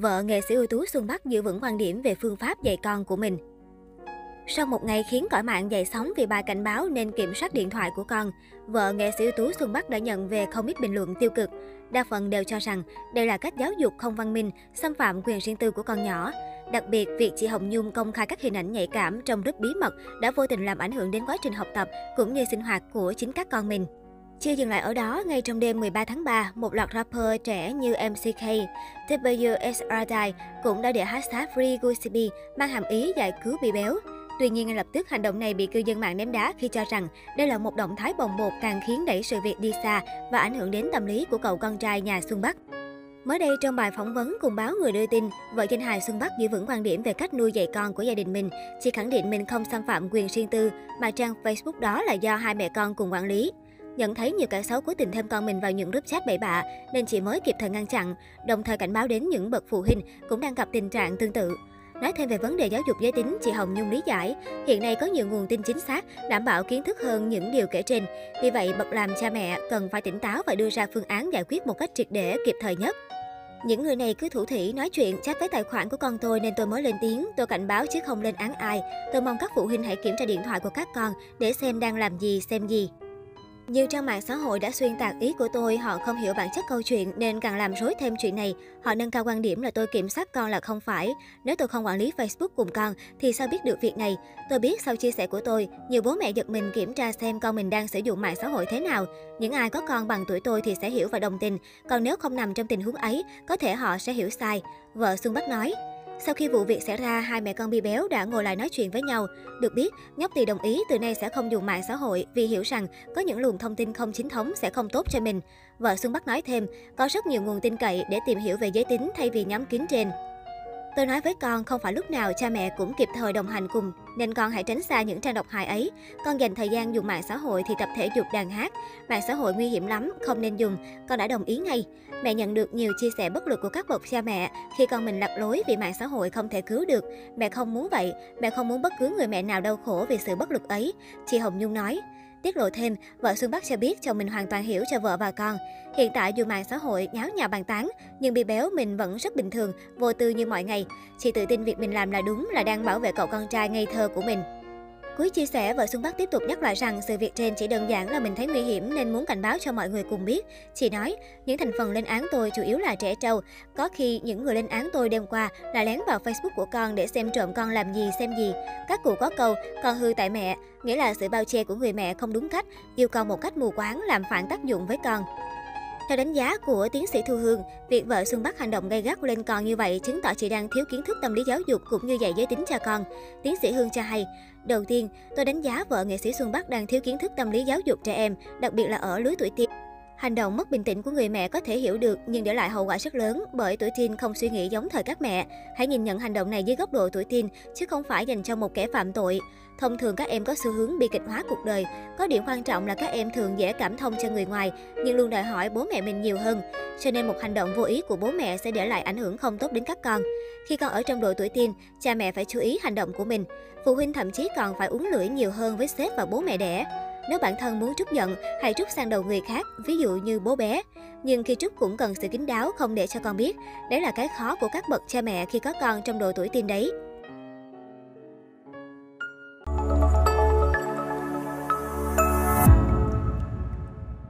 vợ nghệ sĩ ưu tú Xuân Bắc giữ vững quan điểm về phương pháp dạy con của mình. Sau một ngày khiến cõi mạng dậy sóng vì bài cảnh báo nên kiểm soát điện thoại của con, vợ nghệ sĩ ưu tú Xuân Bắc đã nhận về không ít bình luận tiêu cực. Đa phần đều cho rằng đây là cách giáo dục không văn minh, xâm phạm quyền riêng tư của con nhỏ. Đặc biệt, việc chị Hồng Nhung công khai các hình ảnh nhạy cảm trong group bí mật đã vô tình làm ảnh hưởng đến quá trình học tập cũng như sinh hoạt của chính các con mình. Chưa dừng lại ở đó, ngay trong đêm 13 tháng 3, một loạt rapper trẻ như MCK, WSRDI cũng đã để hashtag Free Gucci mang hàm ý giải cứu bị béo. Tuy nhiên, ngay lập tức hành động này bị cư dân mạng ném đá khi cho rằng đây là một động thái bồng bột càng khiến đẩy sự việc đi xa và ảnh hưởng đến tâm lý của cậu con trai nhà Xuân Bắc. Mới đây, trong bài phỏng vấn cùng báo Người đưa tin, vợ danh hài Xuân Bắc giữ vững quan điểm về cách nuôi dạy con của gia đình mình. Chị khẳng định mình không xâm phạm quyền riêng tư, mà trang Facebook đó là do hai mẹ con cùng quản lý. Nhận thấy nhiều kẻ xấu cố tình thêm con mình vào những group chat bậy bạ, nên chị mới kịp thời ngăn chặn, đồng thời cảnh báo đến những bậc phụ huynh cũng đang gặp tình trạng tương tự. Nói thêm về vấn đề giáo dục giới tính, chị Hồng Nhung lý giải, hiện nay có nhiều nguồn tin chính xác, đảm bảo kiến thức hơn những điều kể trên. Vì vậy, bậc làm cha mẹ cần phải tỉnh táo và đưa ra phương án giải quyết một cách triệt để kịp thời nhất. Những người này cứ thủ thỉ nói chuyện chat với tài khoản của con tôi nên tôi mới lên tiếng. Tôi cảnh báo chứ không lên án ai. Tôi mong các phụ huynh hãy kiểm tra điện thoại của các con để xem đang làm gì, xem gì. Nhiều trang mạng xã hội đã xuyên tạc ý của tôi, họ không hiểu bản chất câu chuyện nên càng làm rối thêm chuyện này. Họ nâng cao quan điểm là tôi kiểm soát con là không phải. Nếu tôi không quản lý Facebook cùng con thì sao biết được việc này? Tôi biết sau chia sẻ của tôi, nhiều bố mẹ giật mình kiểm tra xem con mình đang sử dụng mạng xã hội thế nào. Những ai có con bằng tuổi tôi thì sẽ hiểu và đồng tình, còn nếu không nằm trong tình huống ấy, có thể họ sẽ hiểu sai. Vợ Xuân Bắc nói. Sau khi vụ việc xảy ra, hai mẹ con Bi Béo đã ngồi lại nói chuyện với nhau. Được biết, nhóc thì đồng ý từ nay sẽ không dùng mạng xã hội vì hiểu rằng có những luồng thông tin không chính thống sẽ không tốt cho mình. Vợ Xuân Bắc nói thêm, có rất nhiều nguồn tin cậy để tìm hiểu về giới tính thay vì nhóm kín trên. Tôi nói với con không phải lúc nào cha mẹ cũng kịp thời đồng hành cùng, nên con hãy tránh xa những trang độc hại ấy. Con dành thời gian dùng mạng xã hội thì tập thể dục đàn hát. Mạng xã hội nguy hiểm lắm, không nên dùng. Con đã đồng ý ngay. Mẹ nhận được nhiều chia sẻ bất lực của các bậc cha mẹ khi con mình lạc lối vì mạng xã hội không thể cứu được. Mẹ không muốn vậy. Mẹ không muốn bất cứ người mẹ nào đau khổ vì sự bất lực ấy. Chị Hồng Nhung nói. Tiết lộ thêm, vợ Xuân Bắc cho biết chồng mình hoàn toàn hiểu cho vợ và con. Hiện tại dù mạng xã hội nháo nhào bàn tán, nhưng bị béo mình vẫn rất bình thường, vô tư như mọi ngày. Chị tự tin việc mình làm là đúng là đang bảo vệ cậu con trai ngây thơ của mình. Cuối chia sẻ, vợ Xuân Bắc tiếp tục nhắc lại rằng sự việc trên chỉ đơn giản là mình thấy nguy hiểm nên muốn cảnh báo cho mọi người cùng biết. Chị nói, những thành phần lên án tôi chủ yếu là trẻ trâu. Có khi những người lên án tôi đêm qua là lén vào Facebook của con để xem trộm con làm gì xem gì. Các cụ có câu, con hư tại mẹ, nghĩa là sự bao che của người mẹ không đúng cách, yêu cầu một cách mù quáng làm phản tác dụng với con. Theo đánh giá của tiến sĩ Thu Hương, việc vợ Xuân Bắc hành động gay gắt lên con như vậy chứng tỏ chị đang thiếu kiến thức tâm lý giáo dục cũng như dạy giới tính cho con. Tiến sĩ Hương cho hay, đầu tiên, tôi đánh giá vợ nghệ sĩ Xuân Bắc đang thiếu kiến thức tâm lý giáo dục trẻ em, đặc biệt là ở lứa tuổi teen. Hành động mất bình tĩnh của người mẹ có thể hiểu được nhưng để lại hậu quả rất lớn bởi tuổi teen không suy nghĩ giống thời các mẹ. Hãy nhìn nhận hành động này dưới góc độ tuổi teen chứ không phải dành cho một kẻ phạm tội. Thông thường các em có xu hướng bi kịch hóa cuộc đời. Có điểm quan trọng là các em thường dễ cảm thông cho người ngoài nhưng luôn đòi hỏi bố mẹ mình nhiều hơn. Cho nên một hành động vô ý của bố mẹ sẽ để lại ảnh hưởng không tốt đến các con. Khi con ở trong độ tuổi teen, cha mẹ phải chú ý hành động của mình. Phụ huynh thậm chí còn phải uống lưỡi nhiều hơn với sếp và bố mẹ đẻ. Nếu bản thân muốn trút giận, hãy trút sang đầu người khác, ví dụ như bố bé. Nhưng khi trút cũng cần sự kín đáo không để cho con biết. Đấy là cái khó của các bậc cha mẹ khi có con trong độ tuổi teen đấy.